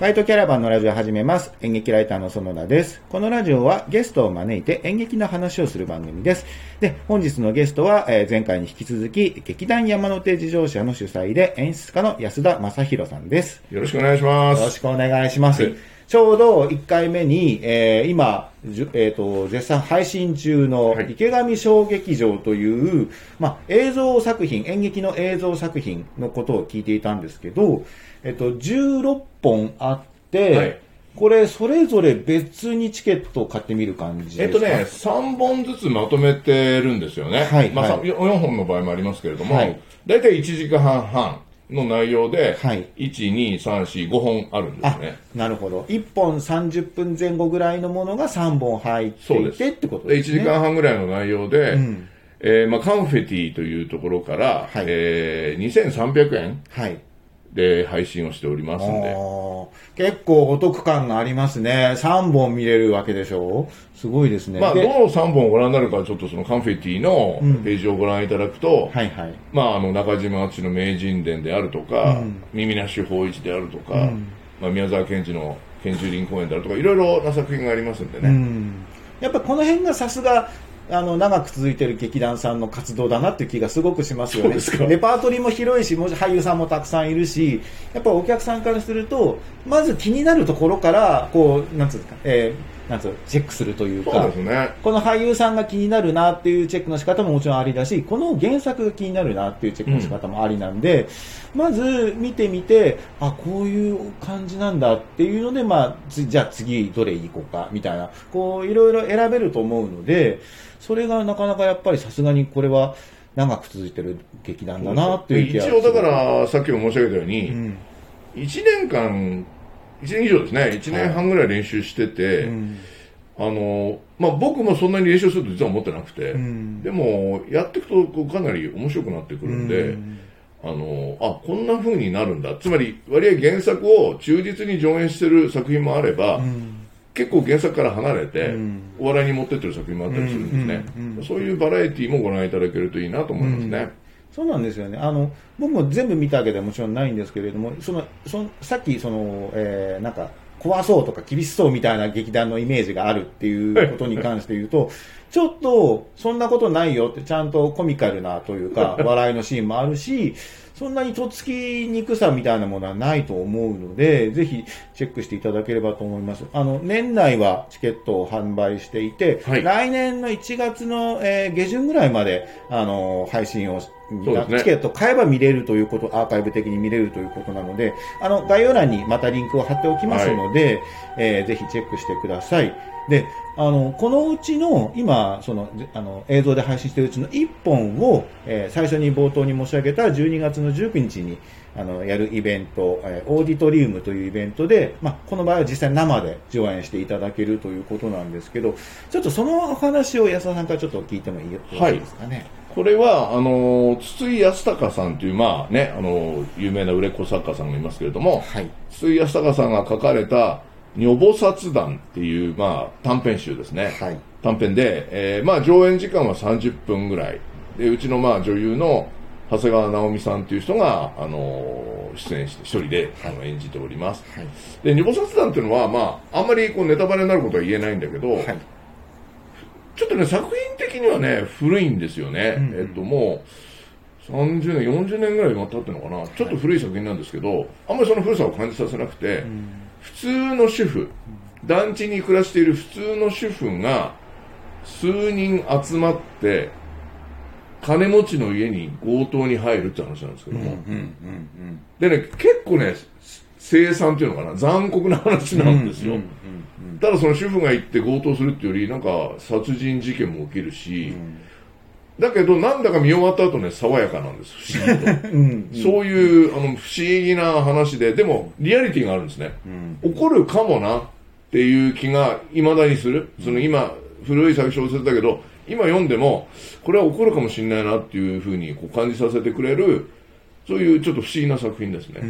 バイトキャラバンのラジオを始めます。演劇ライターの園田です。このラジオはゲストを招いて演劇の話をする番組です。で、本日のゲストは、えー前回に引き続き、劇団山手自動車の主催で演出家の安田正弘さんです。よろしくお願いしまよろしす。くお願いします。はいちょうど1回目に、えー今、えーと、絶賛配信中のはい。池上小劇場という、まあ、映像作品、演劇の映像作品のことを聞いていたんですけど、えっと、16本あって、はい。これ、それぞれ別にチケットを買ってみる感じですか？えっとね、3本ずつまとめてるんですよね。まあ、はい。はいさ4本の場合もありますけれども、はい。だいたい1時間半の内容で、はい1、2、3、4、5本あるんですあね。、なるほど。1本30分前後ぐらいのものが3本入って。いてってことで、1ですね。時間半ぐらいの内容で、んえーまあ、カンフェティというところから、はいえー2300円はい。で配信をしておりますんで、結構お得感がありますね。3本見れるわけでしょすごいですね。まあ、でどの3本をご覧になるかはちょっとそのカンフェティのページをご覧いただくと、はいはい。まあ、あの中島敦の名人伝であるとか、耳なし法一であるとか、まあ、宮沢賢治の研修林公園であるとかいろいろな作品がありますんでね、うん。やっぱこの辺がさすが、あの、長く続いてる劇団さんの活動だなっていう気がすごくしますよね。レパートリーも広いし、もし俳優さんもたくさんいるし、やっぱお客さんからすると、まず気になるところから、こう、なんつうんですか、えー、なんつうの、チェックするというそうか、ですね。この俳優さんが気になるなっていうチェックの仕方ももちろんありだし、この原作が気になるなっていうチェックの仕方もありなんで、まず見てみて、あ、こういう感じなんだっていうので、まあ、つじゃあ次どれ行こうかみたいな、こういろいろ選べると思うので、それがなかなかやっぱりさすがにこれは長く続いてる劇団だなっていう気が一応だからさっきも申し上げたように、うん、1年間1年以上ですね。1年半ぐらい練習してて、うん、あのまあ、僕もそんなに練習すると実は思ってなくて、ん。でもやっていくとこうかなり面白くなってくるんで、うん。あのあこんな風になるんだ。つまり割合原作を忠実に上演してる作品もあれば、結構原作から離れて、ん。お笑いに持ってってる作品もあったりするんですね、うんうんそういうバラエティーもご覧いただけるといいなと思いますね、そうなんですよね。あの、僕も全部見たわけではもちろんないんですけれども、その、そのさっき、その、えーなんか、怖そうとか厳しそうみたいな劇団のイメージがあるっていうことに関して言うと、ちょっと、そんなことないよって、ちゃんとコミカルなというか、笑いのシーンもあるし、そんなにとっつきにくさみたいなものはないと思うので、ぜひチェックしていただければと思います。あの、年内はチケットを販売していて、はい来年の1月の、えー下旬ぐらいまで、あの、配信を、ねチケット買えば見れるということ、アーカイブ的に見れるということなので、あの、概要欄にまたリンクを貼っておきますので、えーぜひチェックしてください。で、あの、このうちの、今、その、ぜあの、映像で配信しているうちの1本を、えー最初に冒頭に申し上げた12月の19日に、あの、やるイベント、えーオーディトリウムというイベントで、まあ、この場合は実際生で上演していただけるということなんですけど、ちょっとそのお話を安田さんからちょっと聞いてもいいですかね？これはあの筒井康隆さんという、まあね、あの有名な売れっ子作家さんがいますけれども、はい。筒井康隆さんが書かれた「女菩薩団」っていう、まあ、短編集ですね、はい。短編で、えーまあ、上演時間は30分ぐらいでうちの、まあ、女優の長谷川直美さんという人が、あの出演して一人で、あの演じておりますはい。で女菩薩団っていうのは、まあ、あんまりこうネタバレになることは言えないんだけど、はい。ちょっとね、作品的にはね、古いんですよね。うんうんえっと、もう、30年、40年ぐらい経ってるのかな。ちょっと古い作品なんですけど、あんまりその古さを感じさせなくて、普通の主婦、団地に暮らしている普通の主婦が、数人集まって、金持ちの家に強盗に入るって話なんですけども。うんうんうんでね、結構ね、生産っていうのかな、残酷な話なんですよ。ただその主婦が行って強盗するっていうより、なんか殺人事件も起きるし、だけどなんだか見終わった後ね、爽やかなんです、不思議と。うん。うん。そういうあの不思議な話で、でもリアリティがあるんですね。起こるかもなっていう気が未だにする。その今、古い小説だけど、今読んでも、これは起こるかもしれないなっていうふうにこう感じさせてくれる、そういうちょっと不思議な作品ですね。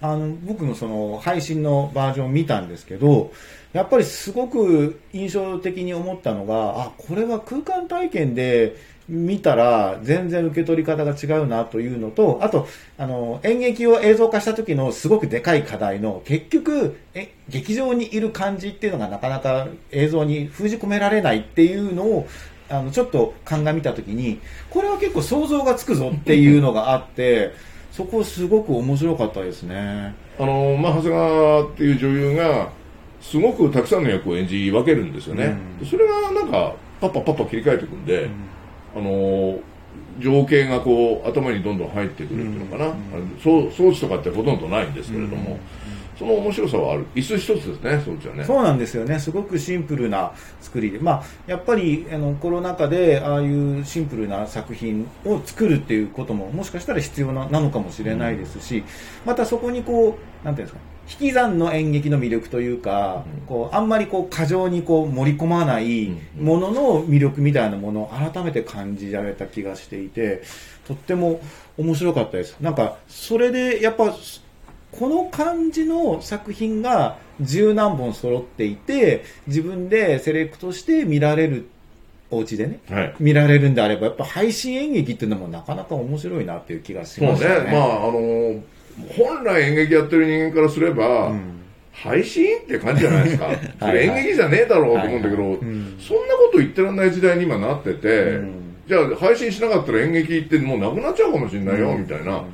あの僕もその配信のバージョンを見たんですけどやっぱりすごく印象的に思ったのがあこれは空間体験で見たら全然受け取り方が違うなというのと、あと、あの、演劇を映像化した時のすごくでかい課題の、結局、え、劇場にいる感じっていうのがなかなか映像に封じ込められないっていうのを、あの、ちょっと鑑みた時に、これは結構想像がつくぞっていうのがあって、そこすごく面白かったですね。あの、まあ、長谷川っていう女優が、すごくたくさんの役を演じ分けるんですよね。うん、それがなんか、パッパパッパ切り替えていくんで、うん。あの情景がこう頭にどんどん入ってくるっていうのかな、うん、装装置とかってほとんどないんですけれども、その面白さはある。椅子一つですね装置はね。そうなんですよね。すごくシンプルな作りで。まあやっぱりあのコロナ禍でああいうシンプルな作品を作るっていうことももしかしたら必要ななのかもしれないですし、またそこにこうなんていうんですか引き算の演劇の魅力というか、うん、こうあんまりこう過剰にこう盛り込まないものの魅力みたいなものを改めて感じられた気がしていてとっても面白かったです。なんかそれでやっぱこの感じの作品が十何本揃っていて自分でセレクトして見られるお家でね、はい、見られるんであればやっぱ配信演劇っていうのもなかなか面白いなっていう気がしますね。ね。まああのー本来演劇やってる人間からすれば、うん、配信って感じじゃないですか。演劇じゃねえだろうと思うんだけど、はいはい。そんなこと言ってらんない時代に今なってて、うん、じゃあ配信しなかったら演劇ってもうなくなっちゃうかもしれないよ、みたいな。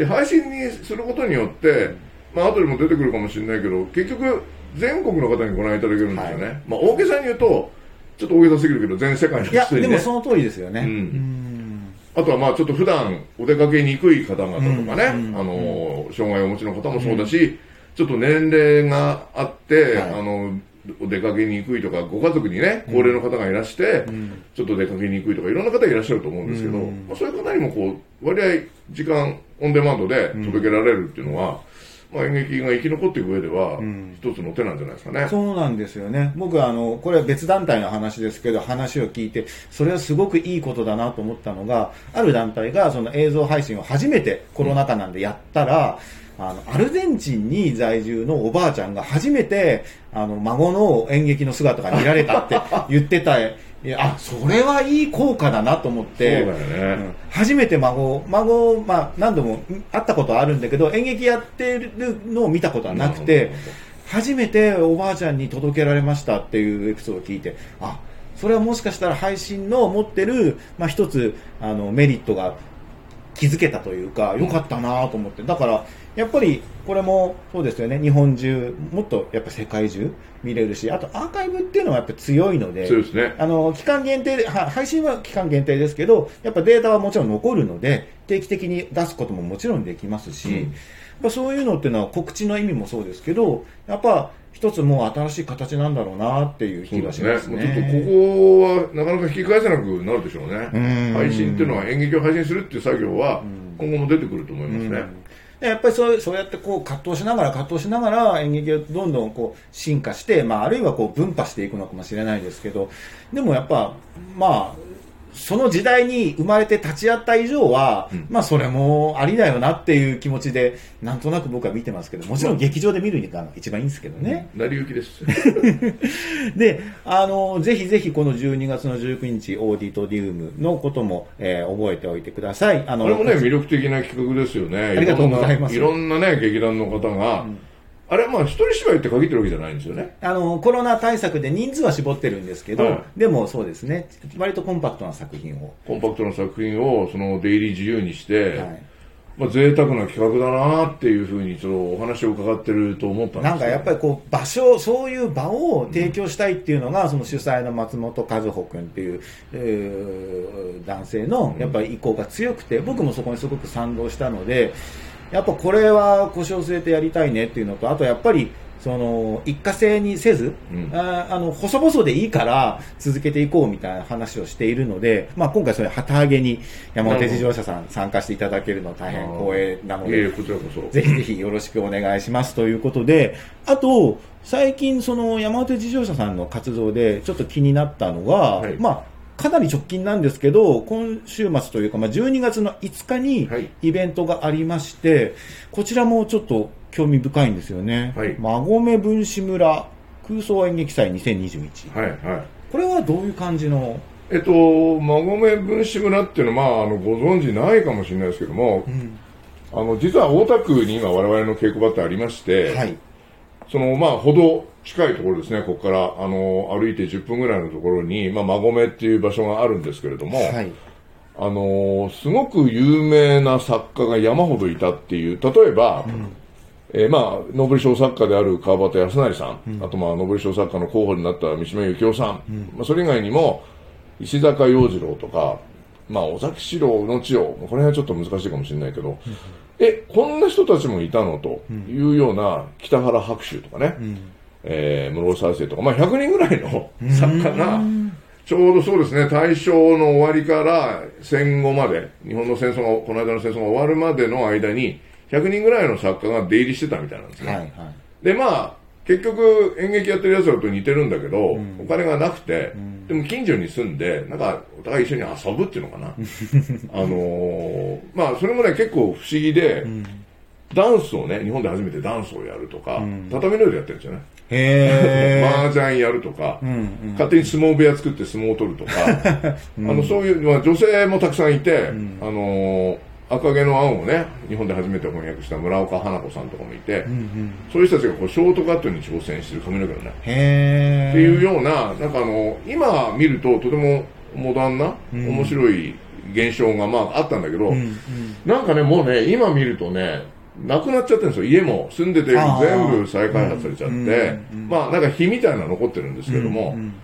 で、配信にすることによって、まあ後でも出てくるかもしれないけど、結局全国の方にご覧いただけるんですよね。はい、まあ大げさに言うと、ちょっと大げさすぎるけど、全世界の人に、ね、いや、でもその通りですよね。うん。あとはまあちょっと普段お出かけにくい方々とかね、あの、障害をお持ちの方もそうだし、ちょっと年齢があって、はい、あの、お出かけにくいとか、ご家族にね、高齢の方がいらして、うん、ちょっと出かけにくいとか、いろんな方いらっしゃると思うんですけど、うん、まあ、そういう方にもこう、割合時間オンデマンドで届けられるっていうのは、まあ、演劇が生き残っていく上では、一つの手なんじゃないですかね。そうなんですよね。僕は、あの、これは別団体の話ですけど、話を聞いて、それはすごくいいことだなと思ったのが、ある団体がその映像配信を初めてコロナ禍なんでやったら、うん、あの、アルゼンチンに在住のおばあちゃんが初めて、あの、孫の演劇の姿が見られたって言ってたいや、あ、それはいい効果だなと思って、そうだよね、うん、初めて孫、孫、まあ、何度も会ったことはあるんだけど、演劇やってるのを見たことはなくて、初めておばあちゃんに届けられましたっていうエピソードを聞いて、あ、それはもしかしたら配信の持ってる、まあ、一つ、あの、メリットが気づけたというか、良かったなと思って。だから、やっぱりこれもそうですよね、日本中、もっとやっぱ世界中見れるし、あとアーカイブっていうのはやっぱ強いので、そうですね、あの期間限定で、配信は期間限定ですけど、やっぱデータはもちろん残るので、定期的に出すことももちろんできますし、うん、そういうのっていうのは告知の意味もそうですけど、やっぱ一つもう新しい形なんだろうなっていう気がしますね。すねちょっとここはなかなか引き返せなくなるでしょうね。配信っていうのは演劇を配信するっていう作業は今後も出てくると思いますね。やっぱりそうそうやってこう葛藤しながら葛藤しながら演劇をどんどんこう進化して、まあ、あるいはこう分派していくのかもしれないですけどでもやっぱまあその時代に生まれて立ち会った以上は、うん、まあそれもありだよなっていう気持ちで、なんとなく僕は見てますけど、もちろん劇場で見るのが一番いいんですけどね。成り行きです。で、あの、ぜひぜひこの12月の19日、オーディトリウムのことも、えー、覚えておいてください。あの、これもね、魅力的な企画ですよね。ありがとうございます。いろんなね、劇団の方が、うんあれまあ一人芝居って限ってるわけじゃないんですよね。あの、コロナ対策で人数は絞ってるんですけど、はい、でもそうですね、割とコンパクトな作品を。コンパクトな作品を、その出入り自由にして、はい、まあ贅沢な企画だなっていうふうにちょっとお話を伺ってると思ったんですなんかやっぱりこう場所、そういう場を提供したいっていうのが、うん、その主催の松本和穂君っていう、えー、男性のやっぱり意向が強くて、僕もそこにすごく賛同したので、やっぱこれは腰を据えてやりたいねっていうのと、あとやっぱり、その一過性にせず、うん、ああの細々でいいから続けていこうみたいな話をしているので、まあ、今回それ旗揚げに山手自動車さん参加していただけるのは大変光栄なので、ぜひぜひよろしくお願いしますということであと最近その山手自動車さんの活動でちょっと気になったのが、はい、まあかなり直近なんですけど、今週末というか、まあ、12月の5日にイベントがありまして、はい、こちらもちょっと興味深いんですよね。はい、馬込分子村空想演劇祭2021。はいはい、これはどういう感じの？えっと、馬込分子村っていうのは、まあ、あのご存知ないかもしれないですけども、あの実は大田区に今我々の稽古場ってありまして、はい。そのまあ歩道近いところですね、ここからあの歩いて10分ぐらいのところに、まあ、馬込っていう場所があるんですけれども、はい。あのすごく有名な作家が山ほどいたっていう、例えば、えーまあ、ノーベル賞作家である川端康成さん、あと、まあ、ノーベル賞作家の候補になった三島由紀夫さん、まあ、それ以外にも石坂洋次郎とか、まあ、尾崎史郎の地を、この辺はちょっと難しいかもしれないけど、え、こんな人たちもいたのというような北原白秋とかね、えー室尾再生とか、まあ、100人ぐらいの作家が、ちょうどそうですね、大正の終わりから戦後まで、日本の戦争が、この間の戦争が終わるまでの間に、100人ぐらいの作家が出入りしてたみたいなんですね。はい。はい。で、まあ、結局演劇やってる奴らと似てるんだけど、お金がなくて、でも近所に住んで、なんかお互い一緒に遊ぶっていうのかな。あのーまあ、それもね、結構不思議で、ダンスをね、日本で初めてダンスをやるとか、畳の上でやってるんですよね。へー。麻雀やるとか、うんうん。勝手に相撲部屋作って相撲を取るとか、あのそういう、まあ、女性もたくさんいて、あのー赤毛のアンをね、日本で初めて翻訳した村岡花子さんとかもいて、うんうん。そういう人たちがこうショートカットに挑戦してる髪の毛をね。っていうような、なんかあの、今見るととてもモダンな、うん面白い現象がまああったんだけど、うんうん。なんかね、もうね、今見るとね、なくなっちゃってるんですよ。家も住んでて全部再開発されちゃって、まあなんか火みたいなの残ってるんですけども、うんうん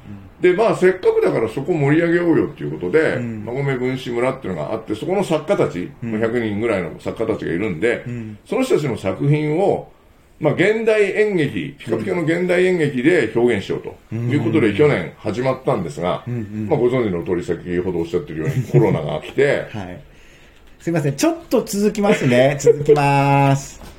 で、まあせっかくだからそこ盛り上げようよっていうことで、ん。馬込分子村っていうのがあって、そこの作家たち、もう100人ぐらいの作家たちがいるんで、ん。その人たちの作品を、まあ現代演劇、ピカピカの現代演劇で表現しようということで去年始まったんですが、まあご存知の通り先ほどおっしゃってるように コロナが来て、はい。すいません。ちょっと続きますね。続きます。